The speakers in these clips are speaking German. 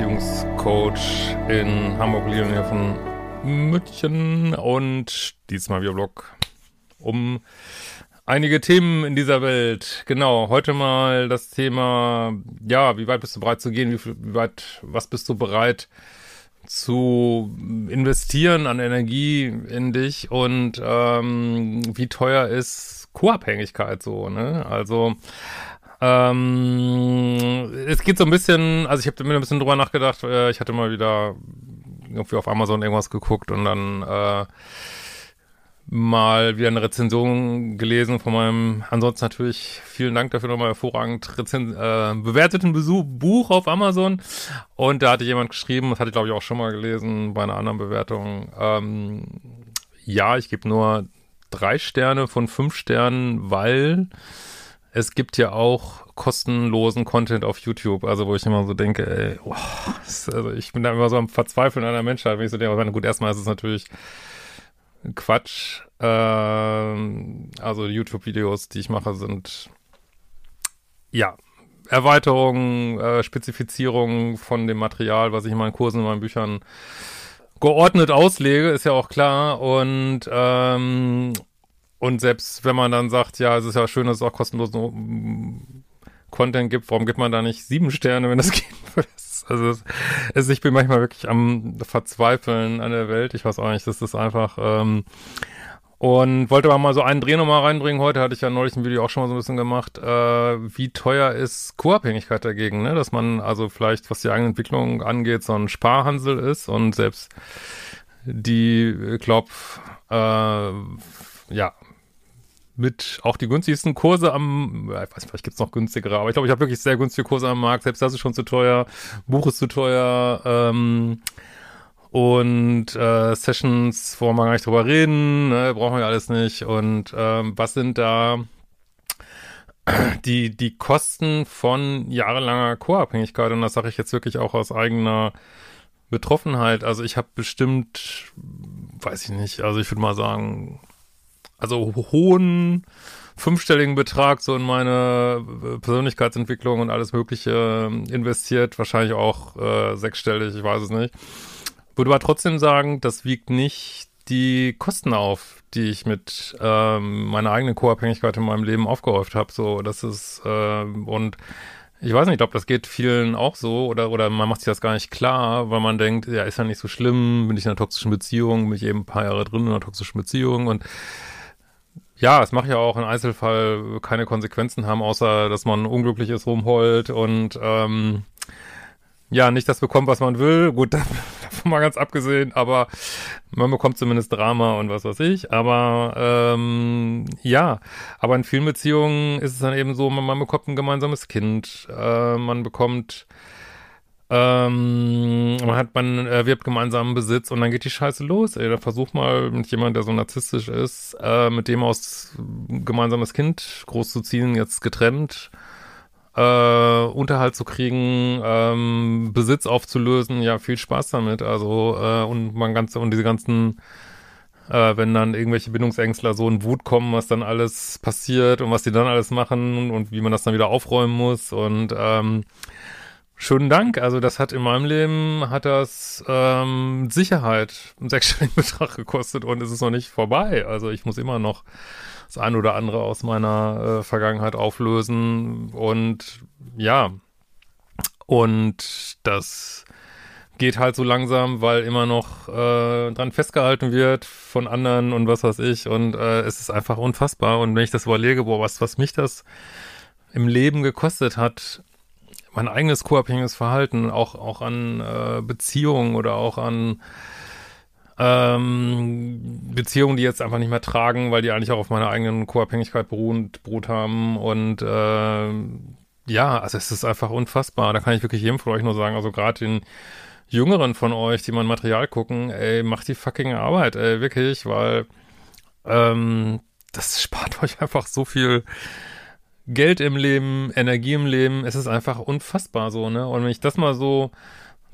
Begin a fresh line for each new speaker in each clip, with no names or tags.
Beziehungscoach in Hamburg, hier von München und diesmal wieder Blog um einige Themen in dieser Welt. Genau, heute mal das Thema, ja, wie weit bist du bereit zu gehen, wie, wie weit, was bist du bereit zu investieren an Energie in dich und ähm, wie teuer ist Co-Abhängigkeit so, ne? Also ähm, es geht so ein bisschen, also ich habe mir ein bisschen drüber nachgedacht, äh, ich hatte mal wieder irgendwie auf Amazon irgendwas geguckt und dann äh, mal wieder eine Rezension gelesen von meinem, ansonsten natürlich vielen Dank dafür nochmal hervorragend Rezen äh, bewerteten Besuch, Buch auf Amazon. Und da hatte jemand geschrieben, das hatte ich glaube ich auch schon mal gelesen bei einer anderen Bewertung, ähm, ja, ich gebe nur drei Sterne von fünf Sternen, weil es gibt ja auch kostenlosen Content auf YouTube, also wo ich immer so denke, ey, oh, also ich bin da immer so am Verzweifeln der Menschheit, wenn ich so denke, gut, erstmal ist es natürlich Quatsch. Ähm, also YouTube-Videos, die ich mache, sind ja Erweiterungen, äh, Spezifizierungen von dem Material, was ich in meinen Kursen, in meinen Büchern geordnet auslege, ist ja auch klar. Und ähm, und selbst wenn man dann sagt, ja, es ist ja schön, dass es auch kostenlosen Content gibt, warum gibt man da nicht sieben Sterne, wenn das geht? Also es, es, ich bin manchmal wirklich am Verzweifeln an der Welt. Ich weiß auch nicht, das ist einfach. Ähm, und wollte aber mal so einen Dreh nochmal reinbringen. Heute hatte ich ja neulich ein Video auch schon mal so ein bisschen gemacht. Äh, wie teuer ist Co-Abhängigkeit dagegen? Ne? Dass man also vielleicht, was die eigene Entwicklung angeht, so ein Sparhansel ist und selbst die, ich glaube, äh, ja, mit auch die günstigsten Kurse am, ich weiß vielleicht gibt's noch günstigere, aber ich glaube, ich habe wirklich sehr günstige Kurse am Markt. Selbst das ist schon zu teuer, Buch ist zu teuer, ähm, und äh, Sessions, wo wir gar nicht drüber reden, ne, brauchen wir alles nicht. Und ähm, was sind da die, die Kosten von jahrelanger Co-Abhängigkeit? Und das sage ich jetzt wirklich auch aus eigener Betroffenheit. Also ich habe bestimmt, weiß ich nicht, also ich würde mal sagen, also hohen fünfstelligen Betrag so in meine äh, Persönlichkeitsentwicklung und alles Mögliche ähm, investiert, wahrscheinlich auch äh, sechsstellig, ich weiß es nicht. Würde aber trotzdem sagen, das wiegt nicht die Kosten auf, die ich mit ähm, meiner eigenen Co-Abhängigkeit in meinem Leben aufgehäuft habe. So, das ist äh, und ich weiß nicht, ich glaube, das geht vielen auch so oder oder man macht sich das gar nicht klar, weil man denkt, ja, ist ja nicht so schlimm, bin ich in einer toxischen Beziehung, bin ich eben ein paar Jahre drin in einer toxischen Beziehung und ja, es macht ja auch im Einzelfall keine Konsequenzen haben, außer dass man unglücklich ist, rumheult und ähm, ja, nicht das bekommt, was man will. Gut, davon mal ganz abgesehen, aber man bekommt zumindest Drama und was weiß ich. Aber ähm, ja, aber in vielen Beziehungen ist es dann eben so, man, man bekommt ein gemeinsames Kind, äh, man bekommt ähm, man hat, man erwirbt gemeinsamen Besitz und dann geht die Scheiße los, ey. Da versuch mal mit jemand, der so narzisstisch ist, äh, mit dem aus gemeinsames Kind großzuziehen, jetzt getrennt, äh, Unterhalt zu kriegen, ähm, Besitz aufzulösen, ja, viel Spaß damit. Also, äh, und man ganz, und diese ganzen, äh, wenn dann irgendwelche Bindungsängstler so in Wut kommen, was dann alles passiert und was die dann alles machen und wie man das dann wieder aufräumen muss und ähm, Schönen Dank. Also das hat in meinem Leben hat das ähm, Sicherheit einen sechsstelligen Betrag gekostet und es ist noch nicht vorbei. Also ich muss immer noch das ein oder andere aus meiner äh, Vergangenheit auflösen und ja und das geht halt so langsam, weil immer noch äh, dran festgehalten wird von anderen und was weiß ich und äh, es ist einfach unfassbar und wenn ich das überlege, boah, was was mich das im Leben gekostet hat, mein eigenes co-abhängiges Verhalten, auch, auch an äh, Beziehungen oder auch an ähm, Beziehungen, die jetzt einfach nicht mehr tragen, weil die eigentlich auch auf meiner eigenen Co-Abhängigkeit beruht, beruht haben. Und äh, ja, also es ist einfach unfassbar. Da kann ich wirklich jedem von euch nur sagen, also gerade den Jüngeren von euch, die mein Material gucken, ey, macht die fucking Arbeit, ey, wirklich, weil ähm, das spart euch einfach so viel Geld im Leben, Energie im Leben, es ist einfach unfassbar so, ne? Und wenn ich das mal so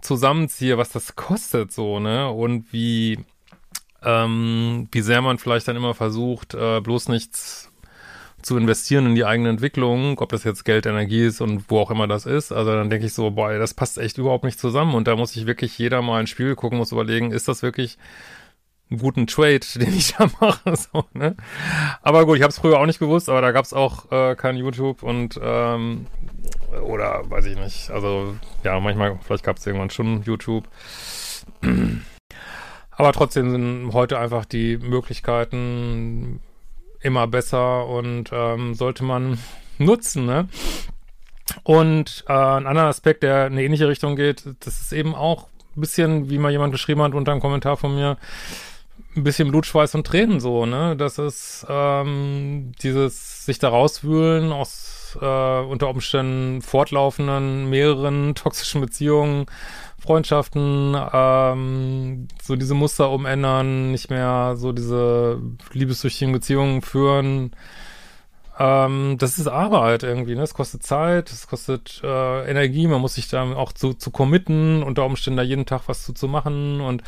zusammenziehe, was das kostet so, ne? Und wie, ähm, wie sehr man vielleicht dann immer versucht, äh, bloß nichts zu investieren in die eigene Entwicklung, ob das jetzt Geld, Energie ist und wo auch immer das ist. Also dann denke ich so, boah, das passt echt überhaupt nicht zusammen. Und da muss ich wirklich jeder mal ein Spiel gucken, muss überlegen, ist das wirklich einen guten Trade, den ich da mache. So, ne? Aber gut, ich habe es früher auch nicht gewusst, aber da gab es auch äh, kein YouTube und ähm, oder weiß ich nicht. Also ja, manchmal, vielleicht gab es irgendwann schon YouTube. Aber trotzdem sind heute einfach die Möglichkeiten immer besser und ähm, sollte man nutzen, ne? Und äh, ein anderer Aspekt, der in eine ähnliche Richtung geht, das ist eben auch ein bisschen, wie mal jemand geschrieben hat unter einem Kommentar von mir, ein bisschen Blutschweiß und Tränen so, ne? Das ist ähm, dieses sich da rauswühlen aus äh, unter Umständen fortlaufenden mehreren toxischen Beziehungen, Freundschaften, ähm, so diese Muster umändern, nicht mehr so diese liebessüchtigen Beziehungen führen. Ähm, das ist Arbeit irgendwie, ne? Es kostet Zeit, es kostet äh, Energie, man muss sich da auch zu, zu committen, unter Umständen da jeden Tag was zu, zu machen und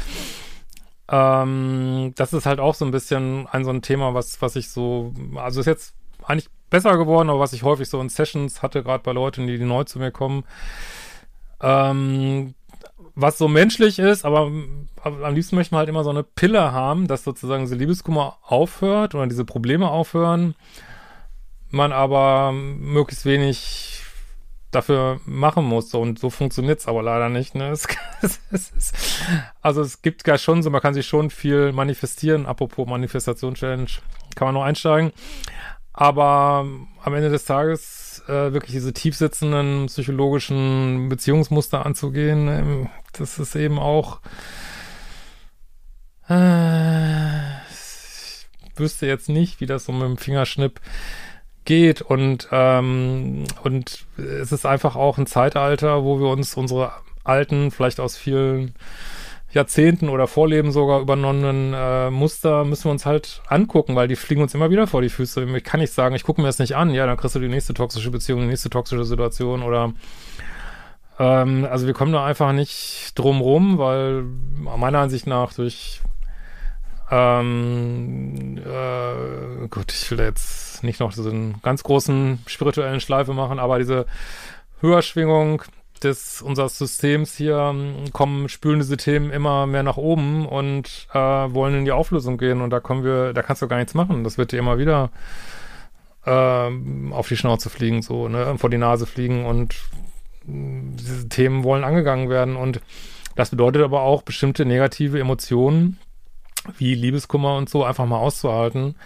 ähm, das ist halt auch so ein bisschen ein so ein Thema, was, was ich so, also ist jetzt eigentlich besser geworden, aber was ich häufig so in Sessions hatte, gerade bei Leuten, die, neu zu mir kommen. Ähm, was so menschlich ist, aber, aber, am liebsten möchte man halt immer so eine Pille haben, dass sozusagen diese Liebeskummer aufhört oder diese Probleme aufhören, man aber möglichst wenig dafür machen muss. Und so funktioniert's aber leider nicht. Ne? Es, es, es, also es gibt gar schon so, man kann sich schon viel manifestieren. Apropos Manifestation-Challenge, kann man noch einsteigen. Aber am Ende des Tages äh, wirklich diese tiefsitzenden psychologischen Beziehungsmuster anzugehen, ähm, das ist eben auch äh, ich wüsste jetzt nicht, wie das so mit dem Fingerschnipp geht und ähm, und es ist einfach auch ein Zeitalter, wo wir uns unsere alten, vielleicht aus vielen Jahrzehnten oder Vorleben sogar übernommenen äh, Muster müssen wir uns halt angucken, weil die fliegen uns immer wieder vor die Füße. Ich kann nicht sagen, ich gucke mir das nicht an, ja, dann kriegst du die nächste toxische Beziehung, die nächste toxische Situation oder ähm, also wir kommen da einfach nicht drum rum, weil meiner Ansicht nach durch ähm, äh, gut, ich will jetzt nicht noch so einen ganz großen spirituellen Schleife machen, aber diese Höherschwingung des unseres Systems hier ähm, kommen, spülen diese Themen immer mehr nach oben und äh, wollen in die Auflösung gehen. Und da kommen wir, da kannst du gar nichts machen. Das wird dir immer wieder äh, auf die Schnauze fliegen, so, ne, vor die Nase fliegen. Und äh, diese Themen wollen angegangen werden. Und das bedeutet aber auch bestimmte negative Emotionen wie Liebeskummer und so einfach mal auszuhalten.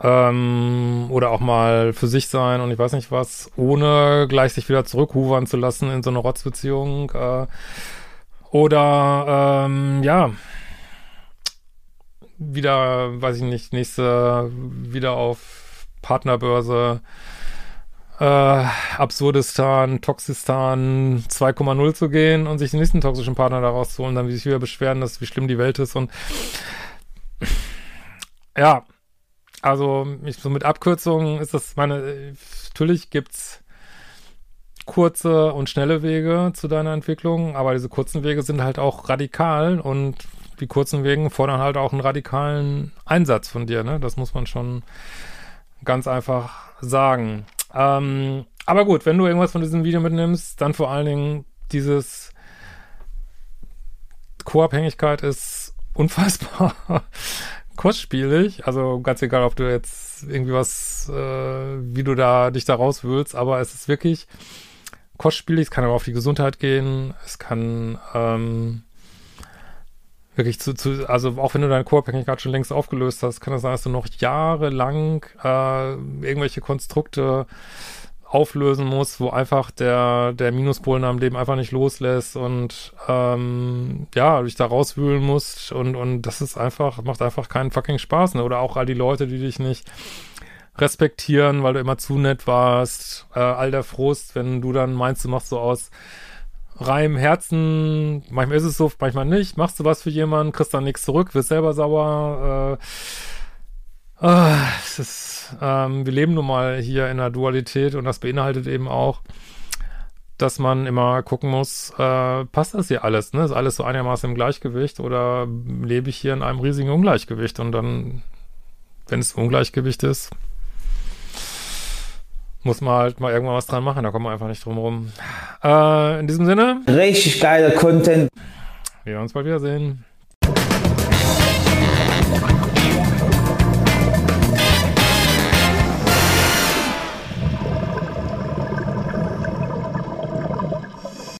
Ähm, oder auch mal für sich sein und ich weiß nicht was, ohne gleich sich wieder zurückhuvern zu lassen in so eine Rotzbeziehung. Äh, oder ähm, ja, wieder, weiß ich nicht, nächste, wieder auf Partnerbörse äh, Absurdistan, Toxistan 2,0 zu gehen und sich den nächsten toxischen Partner daraus zu holen, dann wie sich wieder beschweren, dass wie schlimm die Welt ist und ja, also ich, so mit Abkürzungen ist das meine, natürlich gibt's kurze und schnelle Wege zu deiner Entwicklung, aber diese kurzen Wege sind halt auch radikal und die kurzen Wege fordern halt auch einen radikalen Einsatz von dir, ne? Das muss man schon ganz einfach sagen. Ähm, aber gut, wenn du irgendwas von diesem Video mitnimmst, dann vor allen Dingen dieses Co-Abhängigkeit ist unfassbar kostspielig. Also ganz egal, ob du jetzt irgendwie was, äh, wie du da dich da rauswühlst, aber es ist wirklich kostspielig. Es kann aber auf die Gesundheit gehen. Es kann ähm, wirklich zu, zu, also auch wenn du deine Co-Abhängigkeit schon längst aufgelöst hast, kann das sein, dass du noch jahrelang äh, irgendwelche Konstrukte auflösen musst, wo einfach der, der Minuspol in deinem Leben einfach nicht loslässt und ähm, ja, dich da rauswühlen musst und, und das ist einfach, macht einfach keinen fucking Spaß, ne? Oder auch all die Leute, die dich nicht respektieren, weil du immer zu nett warst, äh, all der Frust, wenn du dann meinst, du machst so aus reinem Herzen, manchmal ist es so, manchmal nicht, machst du was für jemanden, kriegst dann nichts zurück, wirst selber sauer. Äh, äh, es ist, ähm, wir leben nun mal hier in der Dualität und das beinhaltet eben auch, dass man immer gucken muss, äh, passt das hier alles, ne? Ist alles so einigermaßen im Gleichgewicht oder lebe ich hier in einem riesigen Ungleichgewicht? Und dann, wenn es Ungleichgewicht ist, muss man halt mal irgendwann was dran machen, da kommen wir einfach nicht drum rum. Äh, in diesem Sinne.
Richtig geiler Content.
Wir werden uns bald wiedersehen.